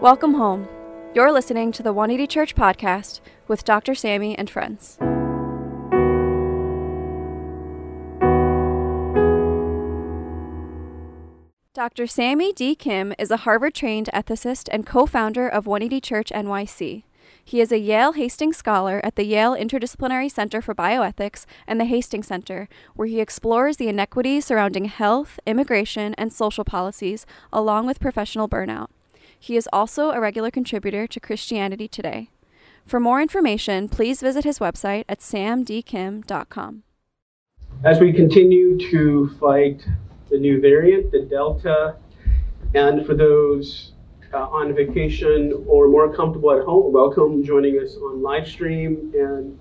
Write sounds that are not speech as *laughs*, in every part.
Welcome home. You're listening to the 180 Church podcast with Dr. Sammy and friends. Dr. Sammy D. Kim is a Harvard trained ethicist and co founder of 180 Church NYC. He is a Yale Hastings Scholar at the Yale Interdisciplinary Center for Bioethics and the Hastings Center, where he explores the inequities surrounding health, immigration, and social policies, along with professional burnout. He is also a regular contributor to Christianity Today. For more information, please visit his website at samdkim.com. As we continue to fight the new variant, the Delta, and for those uh, on vacation or more comfortable at home, welcome joining us on live stream and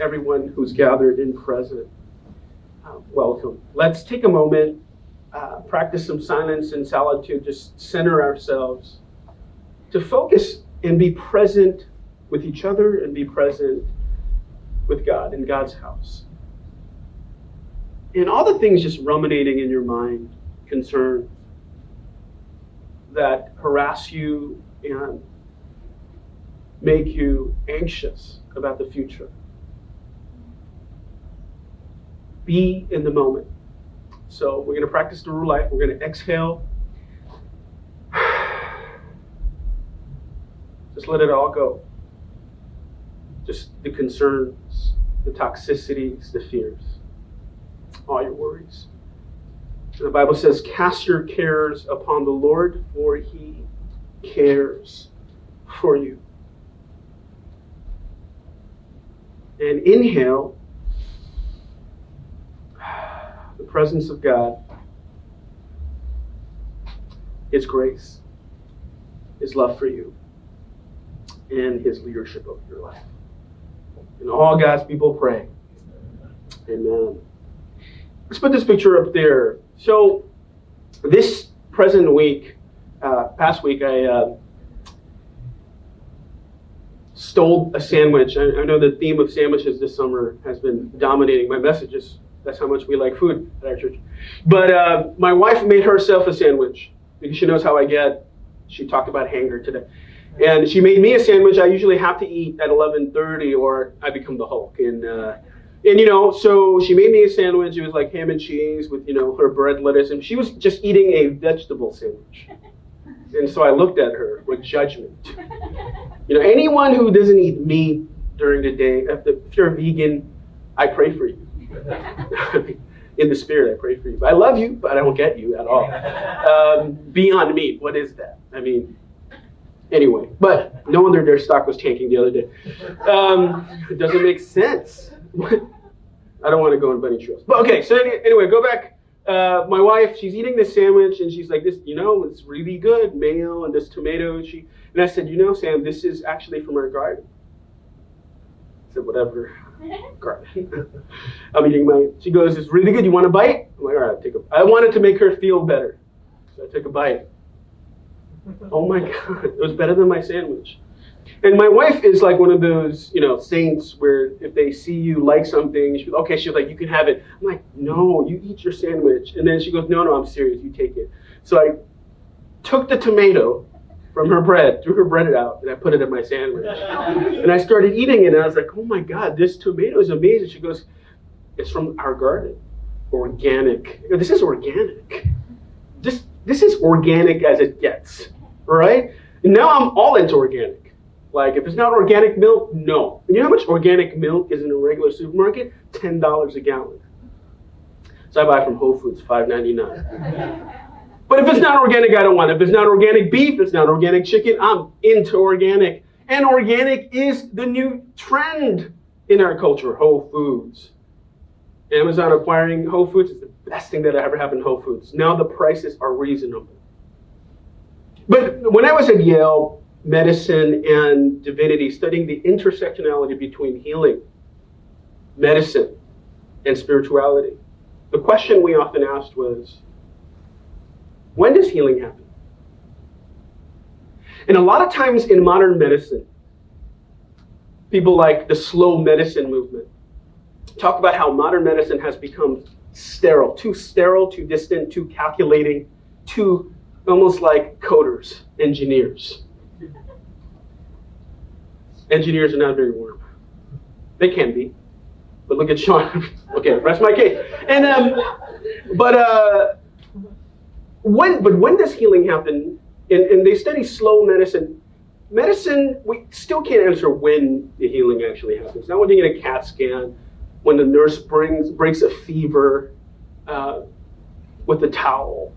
everyone who's gathered in present. Uh, welcome. Let's take a moment, uh, practice some silence and solitude, just center ourselves to focus and be present with each other and be present with God in God's house. And all the things just ruminating in your mind, concern, that harass you and make you anxious about the future. Be in the moment. So we're going to practice the rule life. We're going to exhale. Just let it all go. Just the concerns, the toxicities, the fears, all your worries. The Bible says, Cast your cares upon the Lord, for he cares for you. And inhale the presence of God, His grace, His love for you, and His leadership of your life. And all God's people pray. Amen. Let's put this picture up there. So, this present week, uh, past week, I uh, stole a sandwich. I, I, know the theme of sandwiches this summer has been dominating my messages. That's how much we like food at our church. But uh, my wife made herself a sandwich because she knows how I get. She talked about hanger today. And she made me a sandwich I usually have to eat at 11.30 or I become the Hulk. And uh, and you know, so she made me a sandwich. It was like ham and cheese with you know her bread, lettuce, and she was just eating a vegetable sandwich. And so I looked at her with judgment. You know, anyone who doesn't eat meat during the day, if if you're a vegan, I pray for you. *laughs* In the spirit, I pray for you. But I love you, but I don't get you at all. Um, beyond me, what is that? I mean, anyway. But no wonder their stock was tanking the other day. Um, it doesn't make sense. *laughs* I don't want to go on bunny trails. But okay, so anyway, go back. Uh, my wife, she's eating this sandwich, and she's like, "This, you know, it's really good, mayo and this tomato." And She and I said, "You know, Sam, this is actually from our garden." I said, "Whatever, garden." *laughs* I'm eating my. She goes, "It's really good. You want a bite?" I'm like, "All right, take a." I wanted to make her feel better, so I took a bite. Oh my *laughs* god, it was better than my sandwich. And my wife is like one of those, you know, saints where if they see you like something, she, okay, she's like, you can have it. I'm like, no, you eat your sandwich. And then she goes, no, no, I'm serious, you take it. So I took the tomato from her bread, threw her bread out, and I put it in my sandwich. and I started eating it, and I was like, oh my God, this tomato is amazing. She goes, it's from our garden, organic. This is organic. This, this is organic as it gets, right? And now I'm all into organic. Like, if it's not organic milk, no. And you know how much organic milk is in a regular supermarket? $10 a gallon. So I buy from Whole Foods, $5.99. but if it's not organic, I don't want it. If it's not organic beef, it's not organic chicken, I'm into organic. And organic is the new trend in our culture, Whole Foods. Amazon acquiring Whole Foods is the best thing that I ever happened to Whole Foods. Now the prices are reasonable. But when I was at Yale, medicine and divinity, studying the intersectionality between healing, medicine, and spirituality. The question we often asked was when does healing happen? And a lot of times in modern medicine, people like the slow medicine movement talk about how modern medicine has become sterile, too sterile, too distant, too calculating, too almost like coders, engineers. Engineers are not very warm. They can be, but look at Sean. *laughs* okay, rest my case. And um, but uh, when but when does healing happen? And, and they study slow medicine. Medicine, we still can't answer when the healing actually happens. Now, when you get a CAT scan, when the nurse brings breaks a fever uh, with a towel.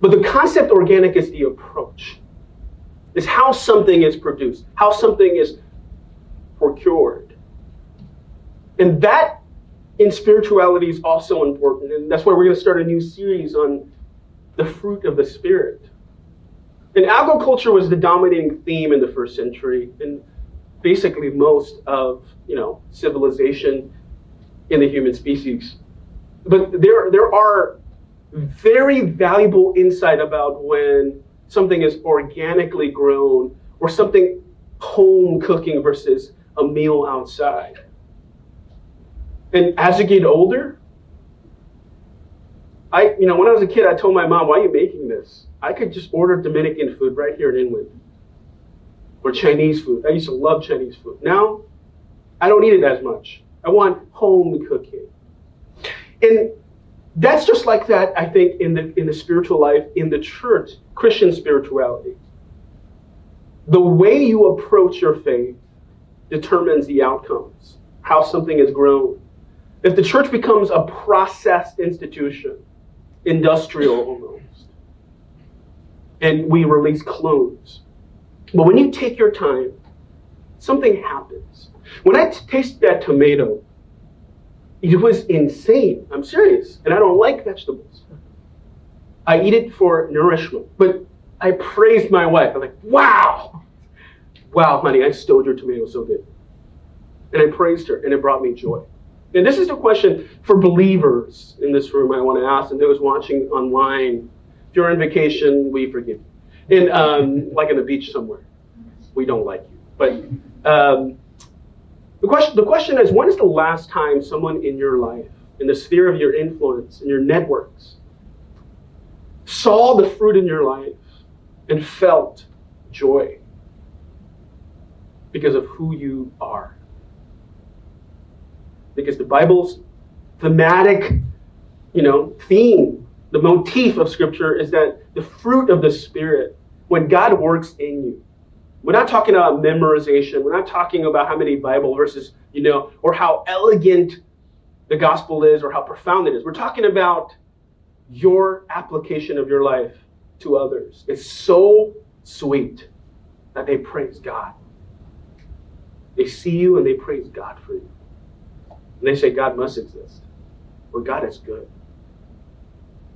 But the concept organic is the approach. Is how something is produced, how something is procured. And that in spirituality is also important. And that's why we're going to start a new series on the fruit of the Spirit. And agriculture was the dominating theme in the first century, and basically most of you know civilization in the human species. But there there are very valuable insight about when something is organically grown or something home cooking versus a meal outside. And as you get older, I, you know, when I was a kid, I told my mom, why are you making this? I could just order Dominican food right here in Inwood. Or Chinese food. I used to love Chinese food. Now, I don't eat it as much. I want home cooking. And that's just like that, I think, in the, in the spiritual life, in the church, Christian spirituality. The way you approach your faith determines the outcomes, how something is grown. If the church becomes a processed institution, industrial almost, and we release clones, but when you take your time, something happens. When I t- taste that tomato, it was insane. I'm serious. And I don't like vegetables. I eat it for nourishment. But I praised my wife. I'm like, wow, wow, honey, I stowed your tomato so good. And I praised her, and it brought me joy. And this is the question for believers in this room I want to ask, and those watching online. If you're on vacation, we forgive you. And um, like on the beach somewhere, we don't like you. But um, the question, the question is when is the last time someone in your life, in the sphere of your influence, in your networks, saw the fruit in your life and felt joy because of who you are? Because the Bible's thematic, you know, theme, the motif of Scripture is that the fruit of the Spirit, when God works in you, we're not talking about memorization. We're not talking about how many Bible verses you know, or how elegant the gospel is, or how profound it is. We're talking about your application of your life to others. It's so sweet that they praise God. They see you and they praise God for you. And they say, God must exist, or God is good.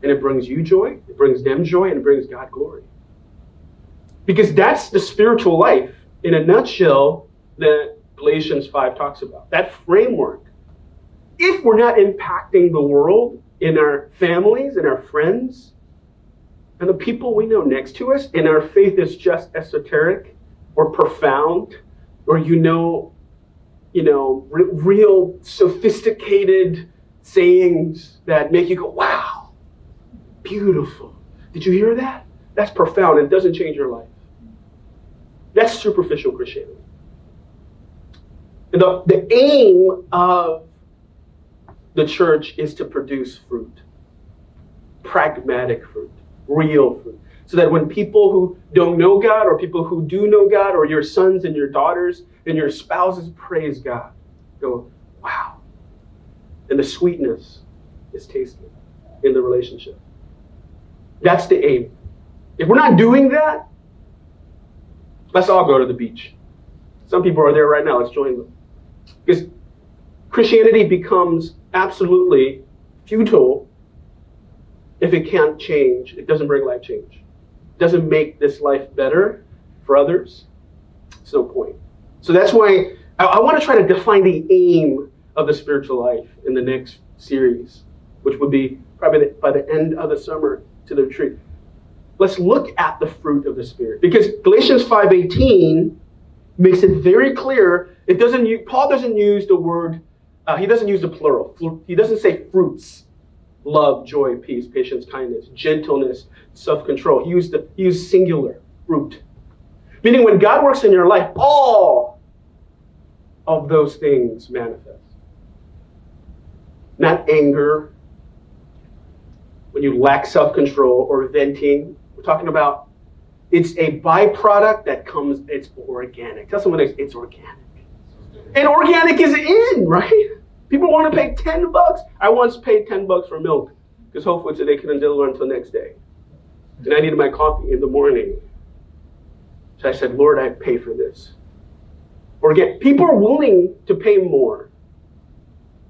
And it brings you joy, it brings them joy, and it brings God glory. Because that's the spiritual life in a nutshell that Galatians 5 talks about. That framework. If we're not impacting the world in our families and our friends and the people we know next to us, and our faith is just esoteric or profound, or you know, you know, r- real sophisticated sayings that make you go, wow, beautiful. Did you hear that? That's profound. It doesn't change your life. That's superficial Christianity. The, the aim of the church is to produce fruit, pragmatic fruit, real fruit. So that when people who don't know God, or people who do know God, or your sons and your daughters and your spouses praise God, go, wow. And the sweetness is tasted in the relationship. That's the aim. If we're not doing that, Let's all go to the beach. Some people are there right now. Let's join them. Because Christianity becomes absolutely futile if it can't change. It doesn't bring life change. It doesn't make this life better for others. It's no point. So that's why I, I want to try to define the aim of the spiritual life in the next series, which would be probably by the end of the summer to the retreat let's look at the fruit of the spirit because galatians 5.18 makes it very clear it doesn't paul doesn't use the word uh, he doesn't use the plural he doesn't say fruits love, joy, peace, patience, kindness, gentleness, self control. He used, the, he used singular fruit. Meaning, when God works in your life, all of those things manifest. Not anger, when you lack self control or venting. We're talking about it's a byproduct that comes, it's organic. Tell someone it's organic. And organic is in, right? People want to pay 10 bucks. I once paid 10 bucks for milk because hopefully today couldn't deliver until next day. And I needed my coffee in the morning. So I said, Lord, I pay for this. Or again, people are willing to pay more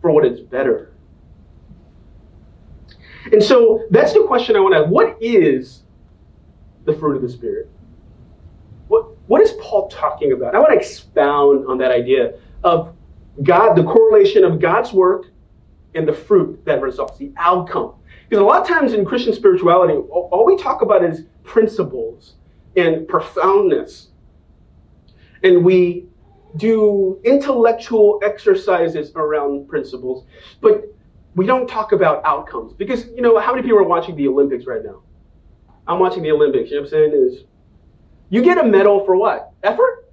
for what is better. And so that's the question I want to ask. What is the fruit of the Spirit? What, what is Paul talking about? I want to expound on that idea of God, the correlation of God's work and the fruit that results, the outcome. Because a lot of times in Christian spirituality, all we talk about is principles and profoundness. And we do intellectual exercises around principles, but we don't talk about outcomes. Because, you know, how many people are watching the Olympics right now? I'm watching the Olympics. You know what I'm saying? Is you get a medal for what? Effort?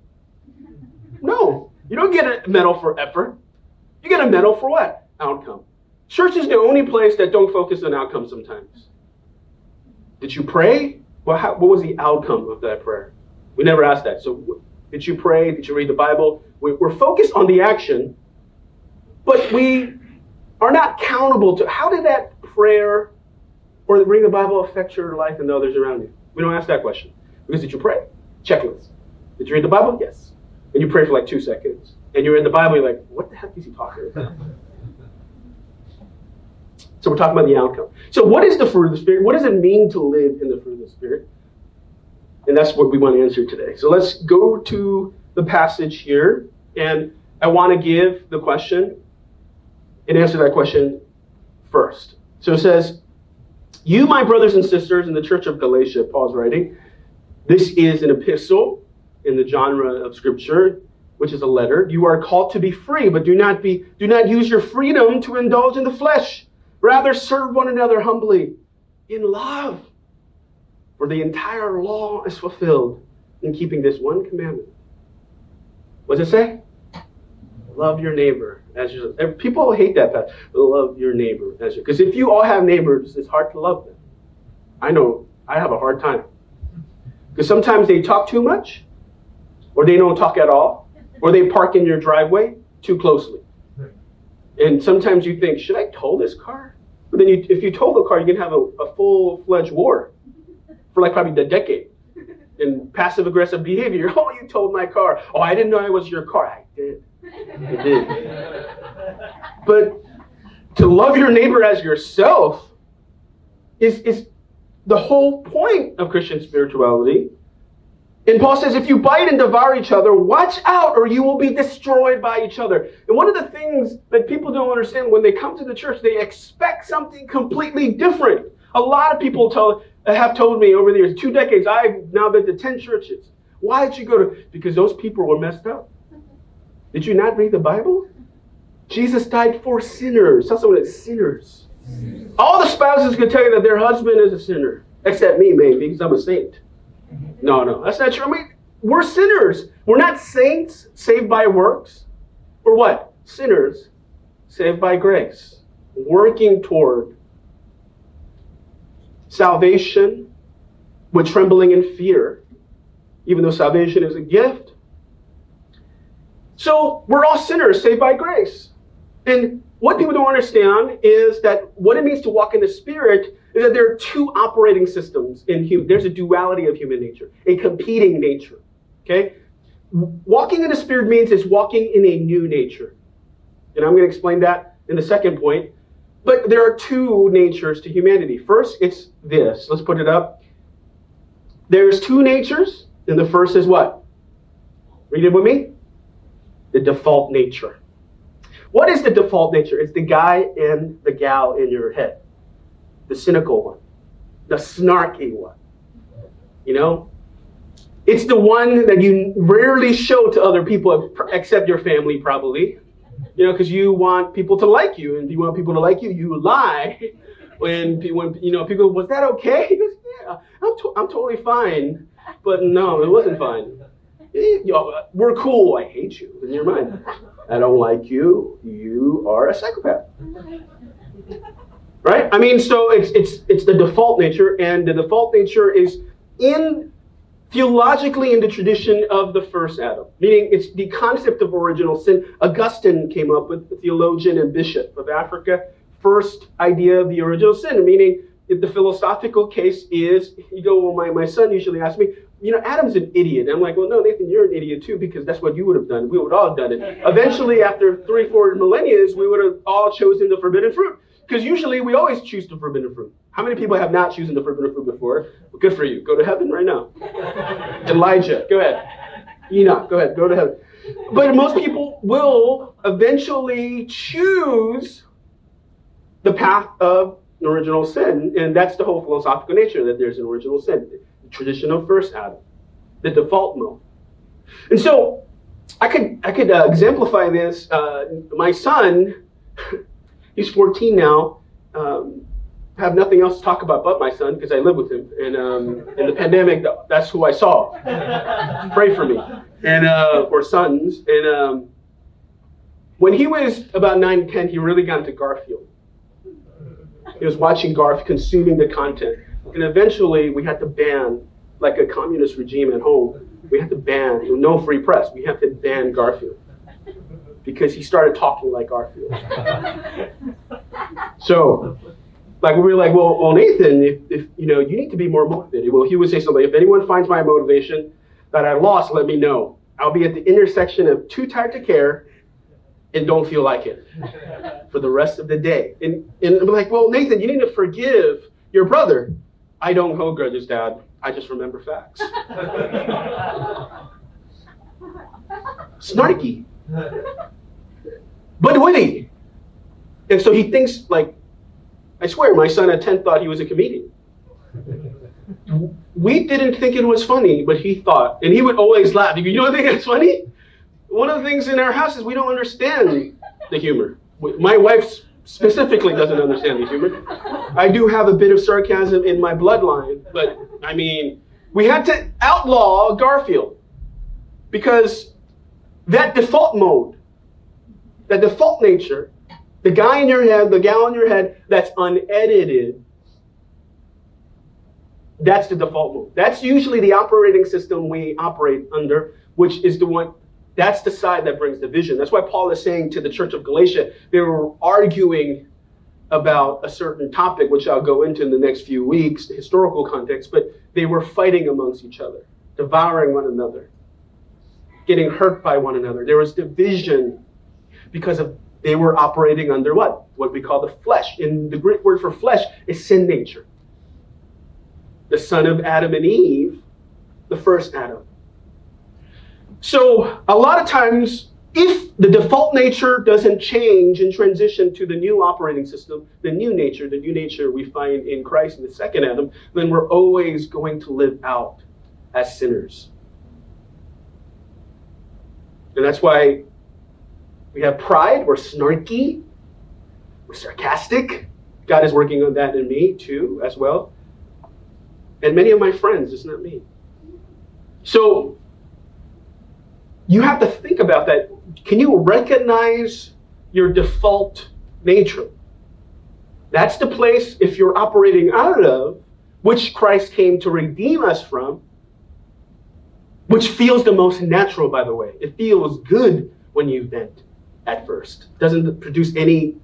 No. You don't get a medal for effort. You get a medal for what? Outcome. Church is the only place that don't focus on outcomes sometimes. Did you pray? Well, how, what was the outcome of that prayer? We never asked that. So, did you pray? Did you read the Bible? We, we're focused on the action, but we are not accountable to how did that prayer or the reading the Bible affect your life and the others around you? We don't ask that question. Because did you pray? Checklist. Did you read the Bible? Yes. And you pray for like two seconds. And you're in the Bible, you're like, what the heck is he talking about? *laughs* so we're talking about the outcome. So what is the fruit of the Spirit? What does it mean to live in the fruit of the Spirit? And that's what we want to answer today. So let's go to the passage here. And I want to give the question and answer that question first. So it says, You, my brothers and sisters in the church of Galatia, Paul's writing, this is an epistle in the genre of scripture, which is a letter. You are called to be free, but do not be do not use your freedom to indulge in the flesh. Rather serve one another humbly in love. For the entire law is fulfilled in keeping this one commandment. What does it say? Love your neighbor as your people hate that. Love your neighbor as your because if you all have neighbors, it's hard to love them. I know I have a hard time. Because sometimes they talk too much, or they don't talk at all, or they park in your driveway too closely. And sometimes you think, should I tow this car? But then you, if you tow the car, you can have a, a full-fledged war for like probably a decade. *laughs* And passive aggressive behavior. *laughs* Oh, you told my car. Oh, I didn't know it was your car. I did. I did. *laughs* but to love your neighbor as yourself is, is the whole point of Christian spirituality. And Paul says, if you bite and devour each other, watch out or you will be destroyed by each other. And one of the things that people don't understand when they come to the church, they expect something completely different. A lot of people tell, have told me over the years, two decades, I've now been to 10 churches. Why did you go to? Because those people were messed up. Did you not read the Bible? Jesus died for sinners. Tell someone it's sinners. All the spouses can tell you that their husband is a sinner, except me, maybe, because I'm a saint. No, no, that's not true. I mean, we're sinners. We're not saints saved by works. We're what? Sinners saved by grace, working toward salvation with trembling and fear, even though salvation is a gift. So we're all sinners saved by grace. And what people don't understand is that what it means to walk in the Spirit is that there are two operating systems in human. There's a duality of human nature, a competing nature. Okay? Walking in the Spirit means it's walking in a new nature. And I'm going to explain that in the second point. But there are two natures to humanity. First, it's this. Let's put it up. There's two natures, and the first is what? Read it with me. The default nature. What is the default nature? It's the guy and the gal in your head. The cynical one, the snarky one. You know? It's the one that you rarely show to other people except your family, probably. You know, because you want people to like you, and if you want people to like you, you lie *laughs* when when you know people was that okay? *laughs* Yeah, I'm to- I'm totally fine, but no, it wasn't fine. Eh, yo, we're cool. I hate you in your mind. I don't like you. You are a psychopath. Right? I mean, so it's it's it's the default nature, and the default nature is in theologically in the tradition of the first Adam, meaning it's the concept of original sin. Augustine came up with, the theologian and bishop of Africa, first idea of the original sin, meaning if the philosophical case is, you go, well, my, my son usually asks me, you know, Adam's an idiot. And I'm like, well, no, Nathan, you're an idiot too, because that's what you would have done. We would all have done it. *laughs* Eventually, after three, four millennia, we would have all chosen the forbidden fruit. Because usually we always choose the forbidden fruit. How many people have not chosen the forbidden fruit before? Well, good for you. Go to heaven right now. Elijah, go ahead. Enoch, go ahead. Go to heaven. But most people will eventually choose the path of original sin, and that's the whole philosophical nature that there's an original sin. The tradition of first Adam, the default mode. And so I could I could uh, exemplify this. Uh, my son *laughs* he's 14 now. Um, have nothing else to talk about but my son because I live with him. And um, in the pandemic, that's who I saw. *laughs* Pray for me. And uh, or sons. And um, when he was about nine, ten, he really got into Garfield. He was watching Garfield, consuming the content. And eventually, we had to ban, like a communist regime at home, we had to ban, no free press, we had to ban Garfield because he started talking like Garfield. *laughs* so, like we were like, well, well, Nathan, if, if you know, you need to be more motivated. Well, he would say something. If anyone finds my motivation that I lost, let me know. I'll be at the intersection of too tired to care and don't feel like it for the rest of the day. And and I'm like, well, Nathan, you need to forgive your brother. I don't hold grudges, Dad. I just remember facts. *laughs* Snarky but witty. And so he thinks like, I swear, my son at 10 thought he was a comedian. We didn't think it was funny, but he thought, and he would always laugh. You don't think it's funny? One of the things in our house is we don't understand the humor. My wife specifically doesn't understand the humor. I do have a bit of sarcasm in my bloodline, but I mean, we had to outlaw Garfield because that default mode, that default nature, the guy in your head, the gal in your head that's unedited, that's the default mode. That's usually the operating system we operate under, which is the one, that's the side that brings division. That's why Paul is saying to the church of Galatia, they were arguing about a certain topic, which I'll go into in the next few weeks, the historical context, but they were fighting amongst each other, devouring one another getting hurt by one another. There was division because of they were operating under what? What we call the flesh. In the Greek word for flesh is sin nature. The son of Adam and Eve, the first Adam. So a lot of times, if the default nature doesn't change and transition to the new operating system, the new nature, the new nature we find in Christ in the second Adam, then we're always going to live out as sinners. And that's why we have pride, we're snarky, we're sarcastic. God is working on that in me too, as well. And many of my friends, it's not me. So you have to think about that. Can you recognize your default nature? That's the place, if you're operating out of, which Christ came to redeem us from, which feels the most natural, by the way. It feels good when you vent at first. Doesn't produce any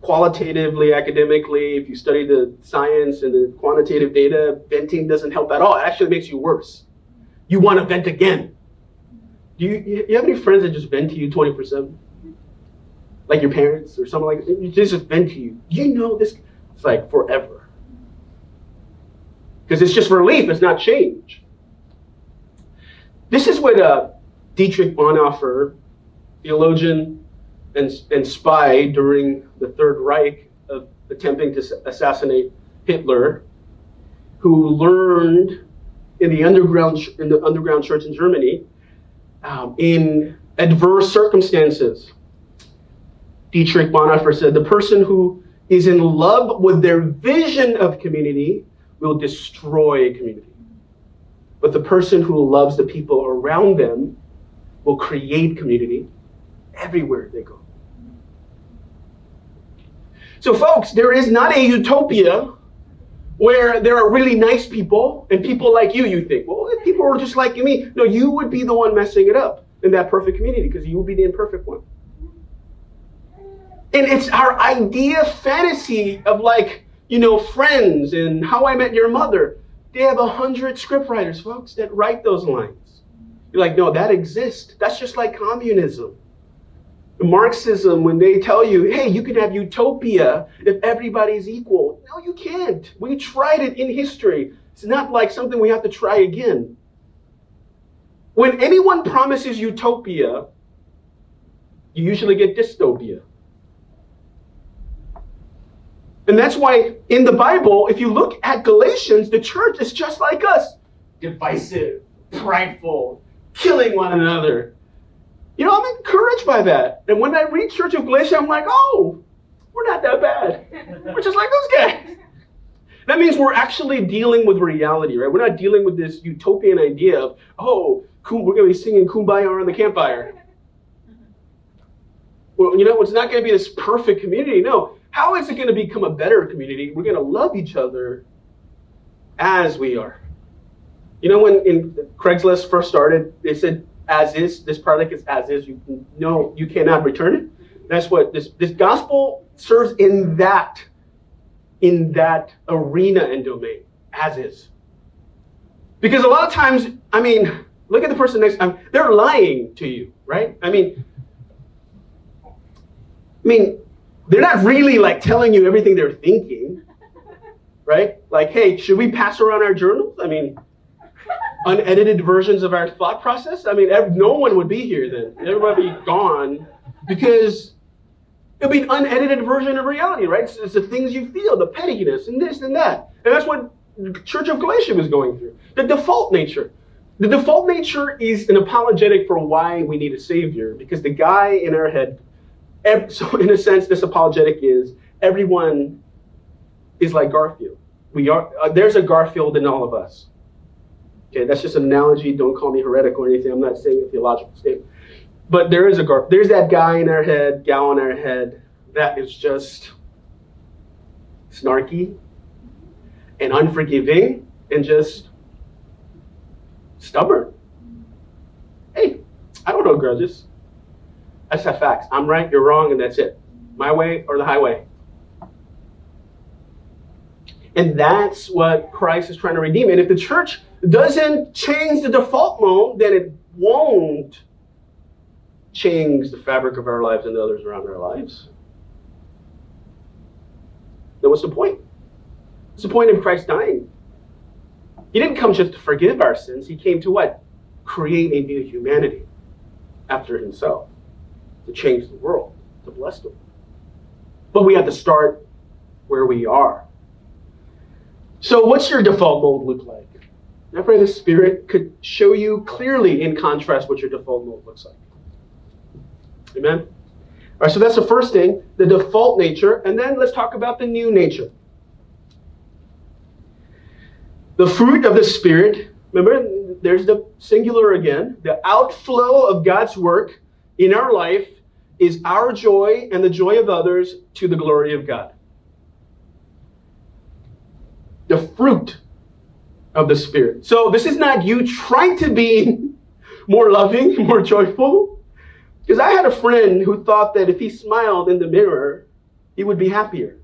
qualitatively, academically, if you study the science and the quantitative data, venting doesn't help at all. It actually makes you worse. You want to vent again. Do you, you have any friends that just vent to you 24 7? Like your parents or someone like that? You just vent to you. You know this, it's like forever. Because it's just relief, it's not change. This is what uh, Dietrich Bonhoeffer, theologian and, and spy during the Third Reich of attempting to assassinate Hitler, who learned in the underground in the underground church in Germany um, in adverse circumstances. Dietrich Bonhoeffer said, "The person who is in love with their vision of community will destroy community. But the person who loves the people around them will create community everywhere they go. So, folks, there is not a utopia where there are really nice people and people like you, you think, well, if people are just like me. No, you would be the one messing it up in that perfect community because you would be the imperfect one. And it's our idea fantasy of like, you know, friends and how I met your mother. They have a hundred scriptwriters, folks, that write those lines. You're like, no, that exists. That's just like communism. Marxism, when they tell you, hey, you can have utopia if everybody's equal. No, you can't. We tried it in history. It's not like something we have to try again. When anyone promises utopia, you usually get dystopia. And that's why in the Bible, if you look at Galatians, the church is just like us divisive, prideful, killing one another. You know, I'm encouraged by that. And when I read Church of Galatia, I'm like, oh, we're not that bad. We're just like those guys. *laughs* That means we're actually dealing with reality, right? We're not dealing with this utopian idea of, oh, we're going to be singing Kumbaya around the campfire. *laughs* Well, you know, it's not going to be this perfect community. No, how is it going to become a better community? We're going to love each other as we are. You know, when in Craigslist first started, they said, as is, this product is as is. You know, you cannot return it. That's what this, this gospel serves in that, in that arena and domain, as is. Because a lot of times, I mean, look at the person next to you. They're lying to you, right? I mean, I mean, they're not really like telling you everything they're thinking, right? Like, hey, should we pass around our journals? I mean, unedited versions of our thought process? I mean, no one would be here then. Everybody would be gone because it would be an unedited version of reality, right? It's, it's, the things you feel, the pettiness, and this and that. And that's what Church of Galatia was going through. The default nature. The default nature is an apologetic for why we need a savior because the guy in our head *laughs* so in a sense, this apologetic is everyone is like Garfield. We are uh, there's a Garfield in all of us. Okay, that's just an analogy. Don't call me heretical or anything. I'm not saying a theological statement. But there is a. There's that guy in our head, gal in our head that is just snarky and unforgiving and just stubborn. Hey, I don't know grudges. I just have facts. I'm right, you're wrong, and that's it. My way or the highway. And that's what Christ is trying to redeem. And if the church doesn't change the default mode, then it won't change the fabric of our lives and the others around our lives. Then what's the point? What's the point of Christ dying? He didn't come just to forgive our sins. He came to what? Create a new humanity after himself to change the world, to bless the world. But we have to start where we are. So, what's your default mode look like? I pray the Spirit could show you clearly in contrast what your default mode looks like. Amen? All right, so that's the first thing, the default nature. And then let's talk about the new nature. The fruit of the Spirit, remember, there's the singular again, the outflow of God's work in our life is our joy and the joy of others to the glory of God. The fruit of the Spirit. So this is not you trying to be *laughs* more loving, *laughs* more joyful. Because I had a friend who thought that if he smiled in the mirror, he would be happier.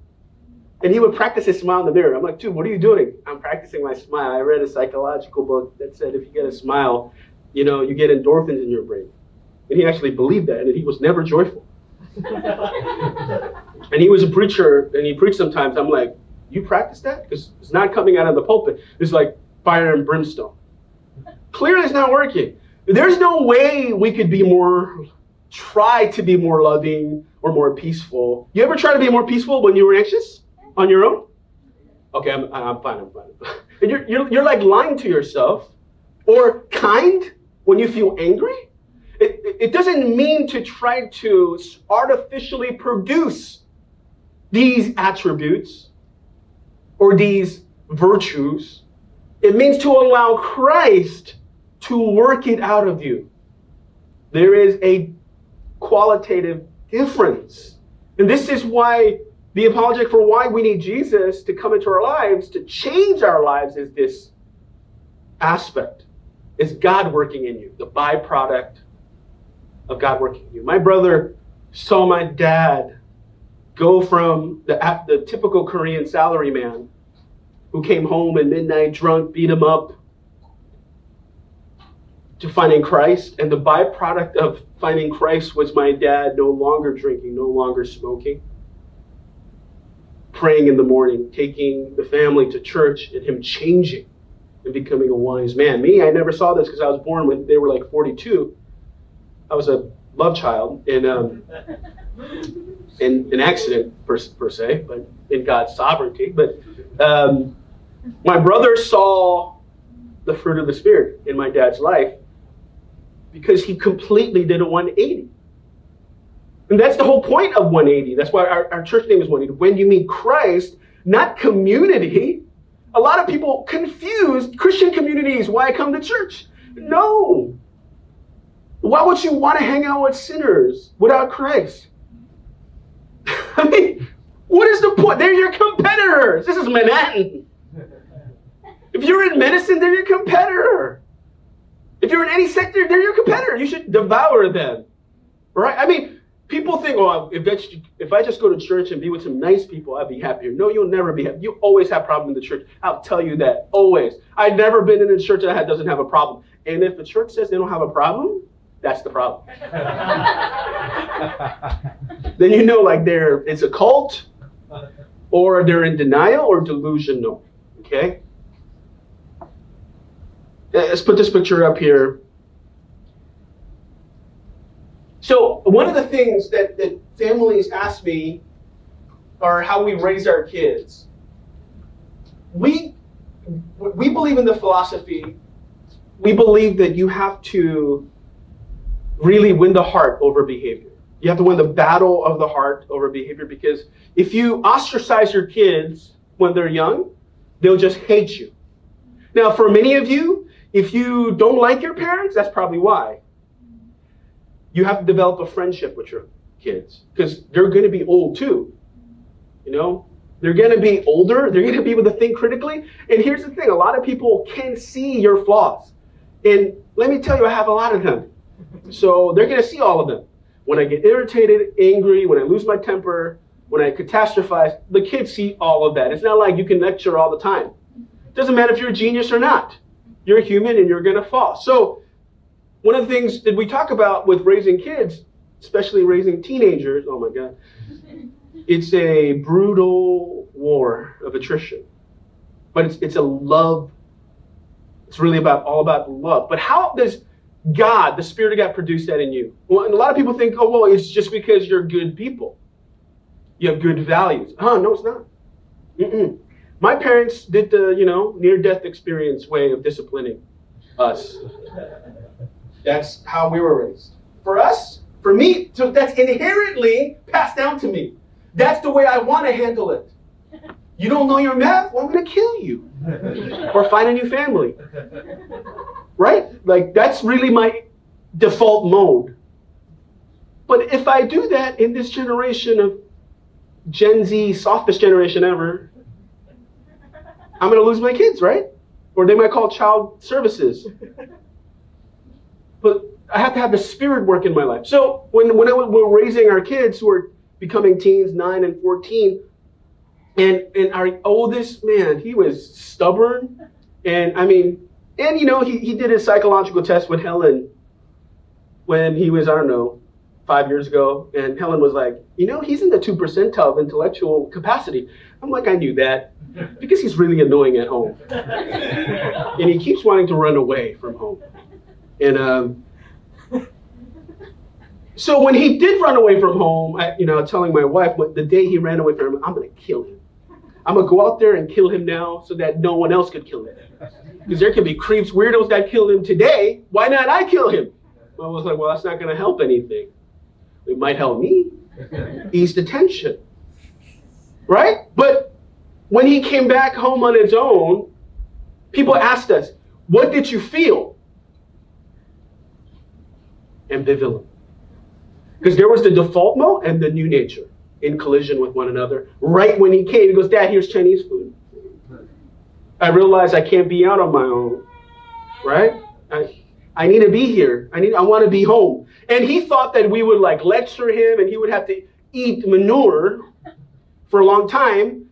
And he would practice his smile in the mirror. I'm like, dude, what are you doing? I'm practicing my smile. I read a psychological book that said if you get a smile, you know, you get endorphins in your brain. And he actually believed that, and he was never joyful. *laughs* and he was a preacher, and he preached sometimes. I'm like, you practice that? Because it's not coming out of the pulpit. It's like fire and brimstone. Clearly, it's not working. There's no way we could be more, try to be more loving or more peaceful. You ever try to be more peaceful when you were anxious on your own? Okay, I'm, I'm fine, I'm fine. And *laughs* you're, you're, you're like lying to yourself. Or kind when you feel angry it, it doesn't mean to try to artificially produce these attributes or these virtues. It means to allow Christ to work it out of you. There is a qualitative difference. And this is why the apologetic for why we need Jesus to come into our lives, to change our lives, is this aspect. It's God working in you, the byproduct of God working in you. My brother saw my dad go from the, the typical Korean salaryman who came home at midnight drunk, beat him up, to finding Christ. And the byproduct of finding Christ was my dad no longer drinking, no longer smoking, praying in the morning, taking the family to church, and him changing and becoming a wise man. Me, I never saw this because I was born when they were like 42. I was a love child And um, *laughs* in an accident per, per se, but in God's sovereignty. But um, my brother saw the fruit of the Spirit in my dad's life because he completely did a 180. And that's the whole point of 180. That's why our, our church name is 180. When you meet Christ, not community. A lot of people confuse Christian communities. Why I come to church? No. Why would you want to hang out with sinners without Christ? I mean, what is the point? They're your competitors. This is Manhattan. If you're in medicine, they're your competitor. If you're in any sector, they're your competitor. You should devour them. Right? I mean, people think, oh, if, I just go to church and be with some nice people, I'd be happier. No, you'll never be happy. You always have problems in the church. I'll tell you that. Always. I've never been in a church that doesn't have a problem. And if the church says they don't have a problem, that's the problem. *laughs* then you know, like, they're, it's a cult, or they're in denial or delusional. Okay? Uh, let's put this picture up here. So one of the things that, that families ask me are how we raise our kids. We we believe in the philosophy. We believe that you have to really win the heart over behavior. You have to win the battle of the heart over behavior because if you ostracize your kids when they're young, they'll just hate you. Now, for many of you, if you don't like your parents, that's probably why. You have to develop a friendship with your kids because they're going to be old too. You know, they're going to be older. They're going to be able to think critically. And here's the thing a lot of people can see your flaws. And let me tell you, I have a lot of them. So they're going to see all of them. When I get irritated, angry, when I lose my temper, when I catastrophize, the kids see all of that. It's not like you can lecture all the time. It doesn't matter if you're a genius or not. You're human and you're going to fall. So, one of the things that we talk about with raising kids, especially raising teenagers, oh my God, *laughs* it's a brutal war of attrition. But it's, it's a love. It's really about all about love. But how does God, the Spirit of God, produced that in you? Well, and a lot of people think, oh, well, it's just because you're good people. You have good values. Oh, no, it's not. Mm-mm. My parents did the, you know, near death experience way of disciplining us. That's how we were raised. For us, for me, so that's inherently passed down to me. That's the way I want to handle it. You don't know your math? Well, I'm going to kill you. *laughs* or find a new family. Right? Like, that's really my default mode. But if I do that in this generation of Gen Z, softest generation ever, I'm going to lose my kids, right? Or they might call child services. but I have to have the spirit work in my life. So when, when I, we're raising our kids who are becoming teens, 9 and 14, and, and our oldest, man, he was stubborn. And I mean, and you know, he, he did his psychological test with Helen when he was, I don't know, five years ago. And Helen was like, you know, he's in the two percentile of intellectual capacity. I'm like, I knew that because he's really annoying at home. and he keeps wanting to run away from home. And um, so when he did run away from home, I, you know, telling my wife, the day he ran away from him, I'm going to kill him. I'm going to go out there and kill him now so that no one else could kill him. Because there can be creeps, weirdos that kill him today. Why not I kill him? Well, I was like, well, that's not going to help anything. It might help me *laughs* ease the tension. Right? But when he came back home on his own, people asked us, What did you feel? Ambivalent. Because there was the default mode and the new nature in collision with one another. Right when he came, he goes, Dad, here's Chinese food. I realized I can't be out on my own. Right? I, I need to be here. I need I want to be home. And he thought that we would like lecture him and he would have to eat manure for a long time.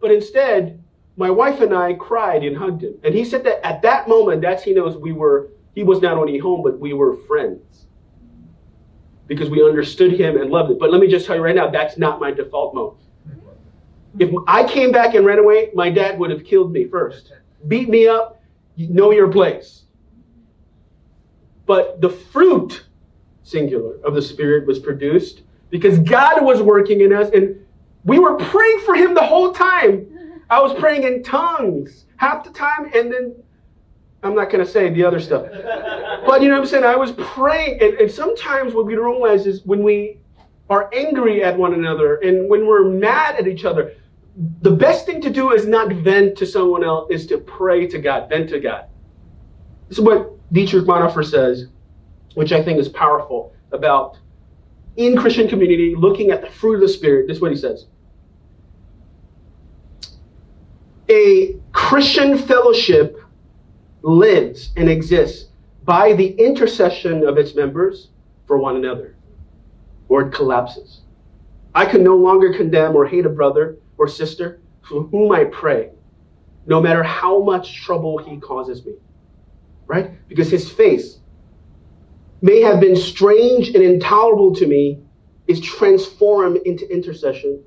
But instead, my wife and I cried and hugged him. And he said that at that moment, that's he knows we were, he was not only home, but we were friends. Because we understood him and loved him. But let me just tell you right now, that's not my default mode. If I came back and ran away, my dad would have killed me first. Beat me up, know your place. But the fruit, singular, of the Spirit was produced because God was working in us and we were praying for him the whole time. I was praying in tongues half the time, and then I'm not going to say the other stuff. But you know what I'm saying? I was praying, and, and sometimes what we realize is when we are angry at one another and when we're mad at each other, the best thing to do is not vent to someone else, is to pray to God, vent to God. This is what Dietrich Bonhoeffer says, which I think is powerful about in Christian community looking at the fruit of the Spirit. This is what he says. A Christian fellowship lives and exists by the intercession of its members for one another, or it collapses. I can no longer condemn or hate a brother or sister for whom I pray, no matter how much trouble he causes me. Right? Because his face may have been strange and intolerable to me is transformed into intercession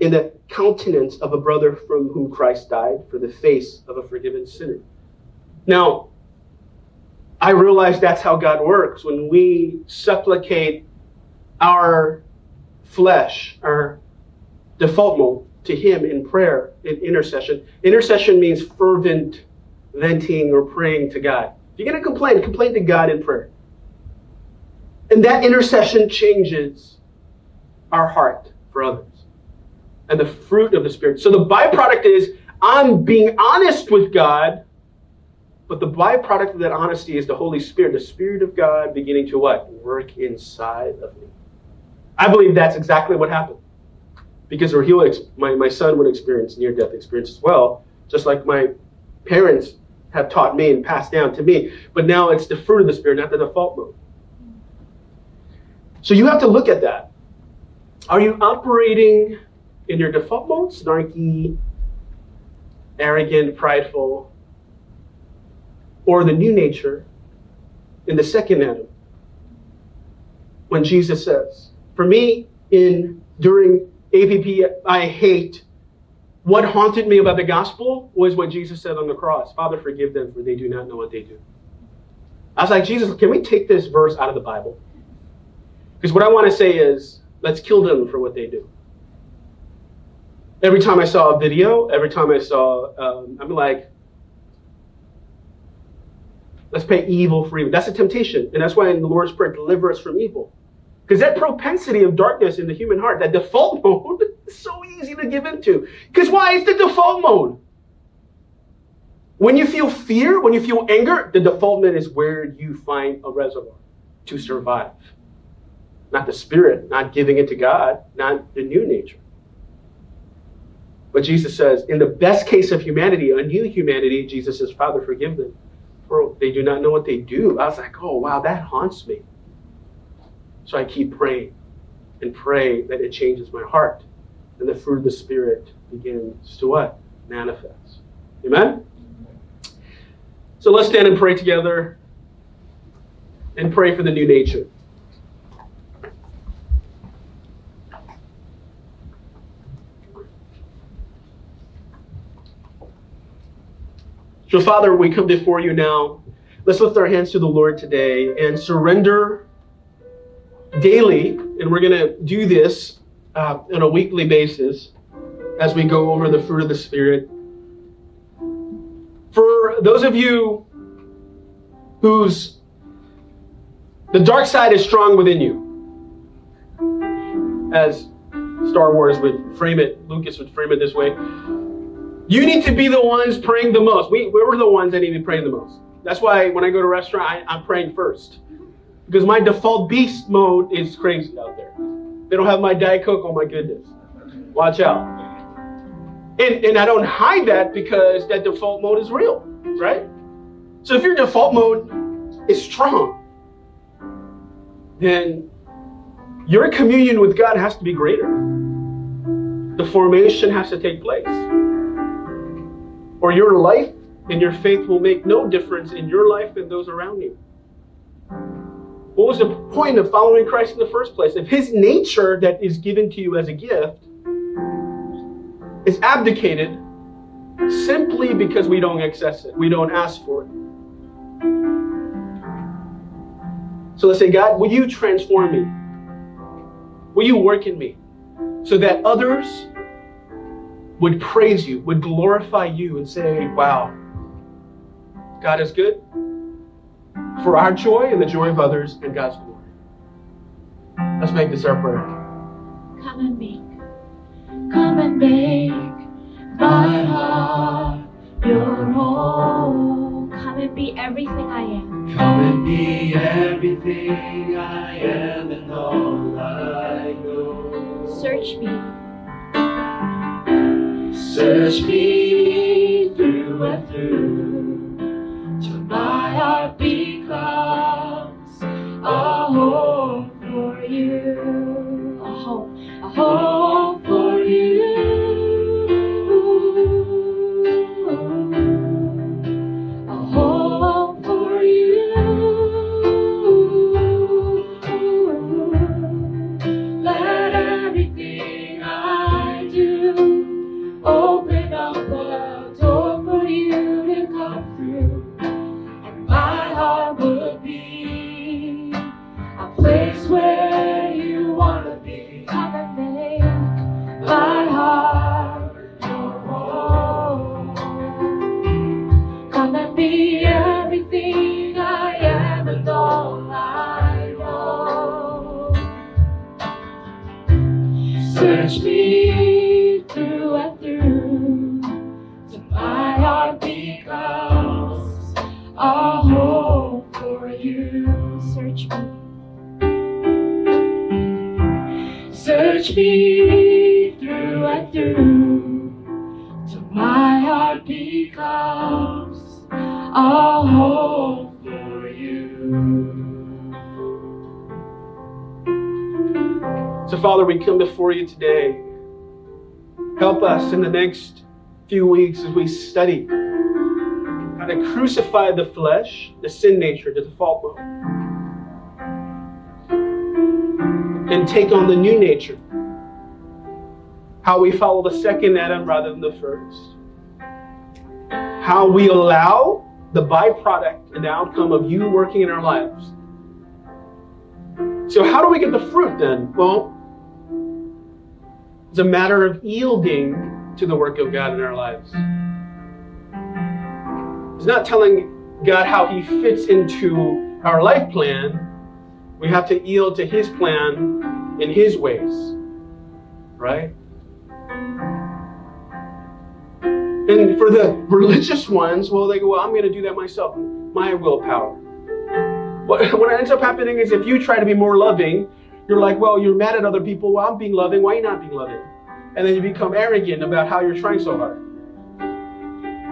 in the countenance of a brother from whom Christ died for the face of a forgiven sinner. Now, I realize that's how God works. When we supplicate our flesh, our default mode, to Him in prayer, in intercession. Intercession means fervent venting or praying to God. If you're going to complain, complain to God in prayer. And that intercession changes our heart for others and the fruit of the Spirit. So the byproduct is I'm being honest with God, but the byproduct of that honesty is the Holy Spirit, the Spirit of God beginning to what? Work inside of me. I believe that's exactly what happened. Because or he'll, my, my son would experience near death experience as well, just like my parents have taught me and passed down to me. But now it's the fruit of the Spirit, not the default mode. So you have to look at that. Are you operating in your default mode, snarky, arrogant, prideful, or the new nature in the second Adam? When Jesus says, for me, in during APP, I hate. What haunted me about the gospel was what Jesus said on the cross Father, forgive them, for they do not know what they do. I was like, Jesus, can we take this verse out of the Bible? Because what I want to say is, let's kill them for what they do. Every time I saw a video, every time I saw, um, I'm like, let's pay evil for evil. That's a temptation. And that's why in the Lord's Prayer, deliver us from evil. Because that propensity of darkness in the human heart, that default *laughs* mode, is so easy to give into. Because why? It's the default mode. When you feel fear, when you feel anger, the default mode is where you find a reservoir to survive. Not the spirit, not giving it to God, not the new nature. But Jesus says, in the best case of humanity, a new humanity, Jesus says, Father, forgive them. They do not know what they do. I was like, oh, wow, that haunts me. So I keep praying and pray that it changes my heart. And the fruit of the Spirit begins to what? Manifest. Amen? So let's stand and pray together and pray for the new nature. So, Father, we come before you now. Let's lift our hands to the Lord today and surrender daily, and we're going to do this uh, on a weekly basis as we go over the fruit of the Spirit. For those of you whose the dark side is strong within you, as Star Wars would frame it, Lucas would frame it this way. You need to be the ones praying the most. We, we're the ones that need to praying the most. That's why when I go to a restaurant, I, I'm praying first. Because my default beast mode is crazy out there. They don't have my Diet Coke, oh my goodness. Watch out. And, and I don't hide that because that default mode is real, right? So if your default mode is strong, then your communion with God has to be greater. The formation has to take place. Or your life and your faith will make no difference in your life and those around you. What was the point of following Christ in the first place? If his nature that is given to you as a gift is abdicated simply because we don't access it, we don't ask for it. So let's say, God, will you transform me? Will you work in me so that others would praise you, would glorify you, and say, wow, God is good for our joy and the joy of others and God's glory. Let's make this our prayer. Come and make, come and make my heart your home. Come and be everything I am. Come and be everything I am and all I know. Search me, Search me through and through a home for you. search me, Search me through and through till my heart becomes a home for you. So, Father, we come before you today. Help us in the next few weeks as we study to crucify the flesh, the sin nature, the default mode, and take on the new nature. How we follow the second Adam rather than the first. How we allow the byproduct and the outcome of you working in our lives. So, how do we get the fruit then? Well, it's a matter of yielding to the work of God in our lives. It's not telling God how He fits into our life plan. We have to yield to His plan in His ways. Right? And for the *laughs* religious ones, well, they go, well, I'm going to do that myself. My willpower. What, *laughs* what ends up happening is if you try to be more loving, you're like, well, you're mad at other people. Well, I'm being loving. Why are you not being loving? And then you become arrogant about how you're trying so hard.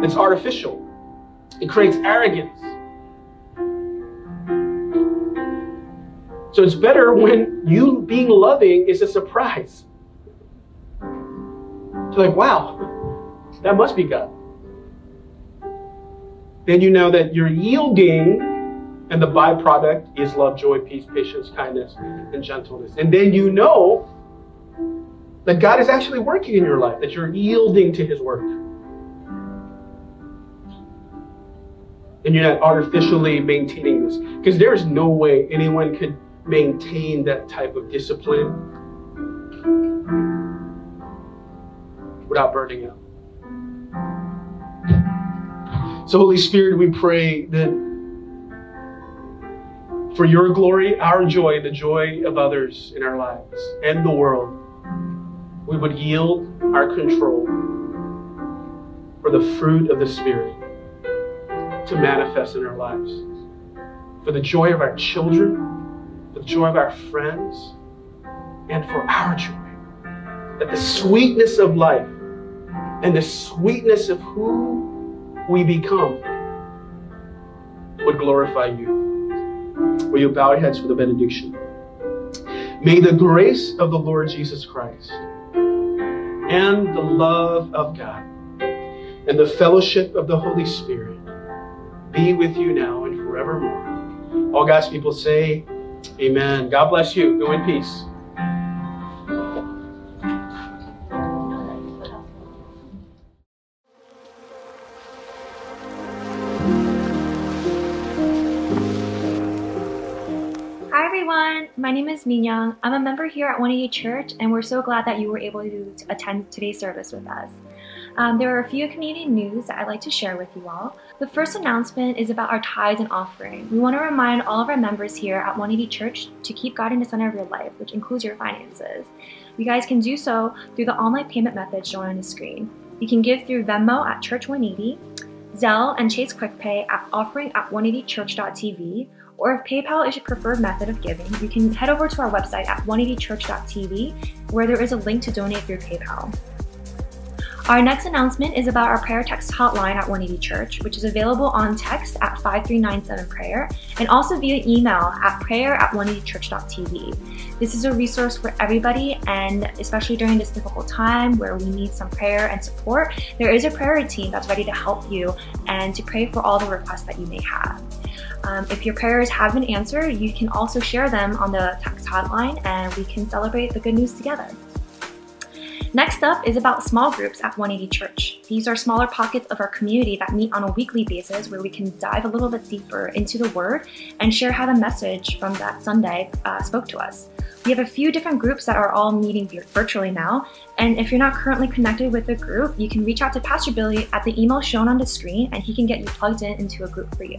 It's artificial. It creates arrogance. So it's better when you being loving is a surprise. It's like, wow, that must be God. Then you know that you're yielding, and the byproduct is love, joy, peace, patience, kindness, and gentleness. And then you know that God is actually working in your life, that you're yielding to His work. And you're not artificially maintaining this. Because there's no way anyone could maintain that type of discipline without burning out. So, Holy Spirit, we pray that for your glory, our joy, the joy of others in our lives and the world, we would yield our control for the fruit of the Spirit to manifest in our lives. For the joy of our children, the joy of our friends, and for our joy. That the sweetness of life and the sweetness of who we become would glorify you. Will you bow your heads for the benediction? May the grace of the Lord Jesus Christ and the love of God and the fellowship of the Holy Spirit be with you now and forevermore. All God's people say, Amen. God bless you. Go in peace. Hi everyone, my name is Minyoung. I'm a member here at 180 Church, and we're so glad that you were able to attend today's service with us. Um, there are a few community news that I'd like to share with you all. The first announcement is about our tithes and offering. We want to remind all of our members here at 180 Church to keep God in the center of your life, which includes your finances. You guys can do so through the online payment methods shown on the screen. You can give through Venmo at Church 180, Zelle and Chase QuickPay at offering at 180church.tv, or if PayPal is your preferred method of giving, you can head over to our website at 180church.tv where there is a link to donate through PayPal. Our next announcement is about our prayer text hotline at 180 Church, which is available on text at 5397 prayer and also via email at prayer at 180church.tv. This is a resource for everybody, and especially during this difficult time where we need some prayer and support, there is a prayer team that's ready to help you and to pray for all the requests that you may have. Um, if your prayers have been answered, you can also share them on the text hotline and we can celebrate the good news together. Next up is about small groups at 180 Church. These are smaller pockets of our community that meet on a weekly basis where we can dive a little bit deeper into the Word and share how the message from that Sunday uh, spoke to us. We have a few different groups that are all meeting virtually now, and if you're not currently connected with a group, you can reach out to Pastor Billy at the email shown on the screen and he can get you plugged in into a group for you.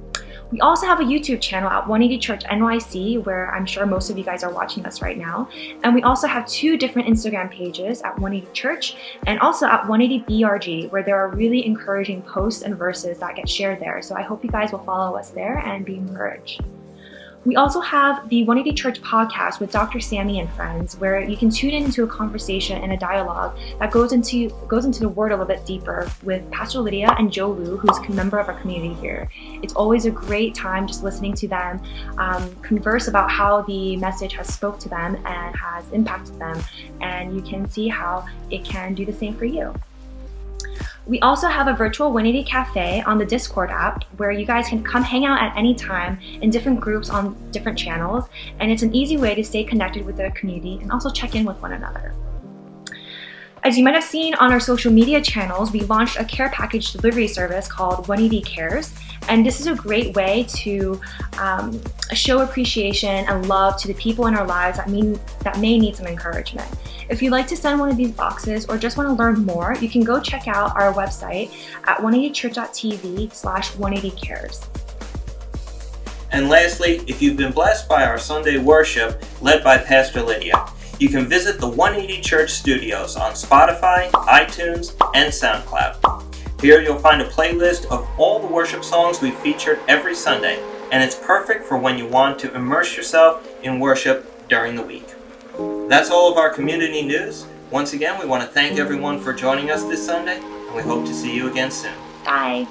We also have a YouTube channel at 180 Church NYC, where I'm sure most of you guys are watching us right now. And we also have two different Instagram pages at 180 Church and also at 180 BRG, where there are really encouraging posts and verses that get shared there. So I hope you guys will follow us there and be encouraged. We also have the 180 Church podcast with Dr. Sammy and friends, where you can tune into a conversation and a dialogue that goes into goes into the word a little bit deeper with Pastor Lydia and Joe Lu, who's a member of our community here. It's always a great time just listening to them um, converse about how the message has spoke to them and has impacted them, and you can see how it can do the same for you. We also have a virtual 180 cafe on the Discord app where you guys can come hang out at any time in different groups on different channels, and it's an easy way to stay connected with the community and also check in with one another. As you might have seen on our social media channels, we launched a care package delivery service called 180 Cares, and this is a great way to um, show appreciation and love to the people in our lives that mean that may need some encouragement. If you'd like to send one of these boxes or just want to learn more, you can go check out our website at 180church.tv slash 180cares. And lastly, if you've been blessed by our Sunday worship led by Pastor Lydia, you can visit the 180 Church Studios on Spotify, iTunes, and SoundCloud. Here you'll find a playlist of all the worship songs we featured every Sunday, and it's perfect for when you want to immerse yourself in worship during the week. That's all of our community news. Once again, we want to thank everyone for joining us this Sunday, and we hope to see you again soon. Bye.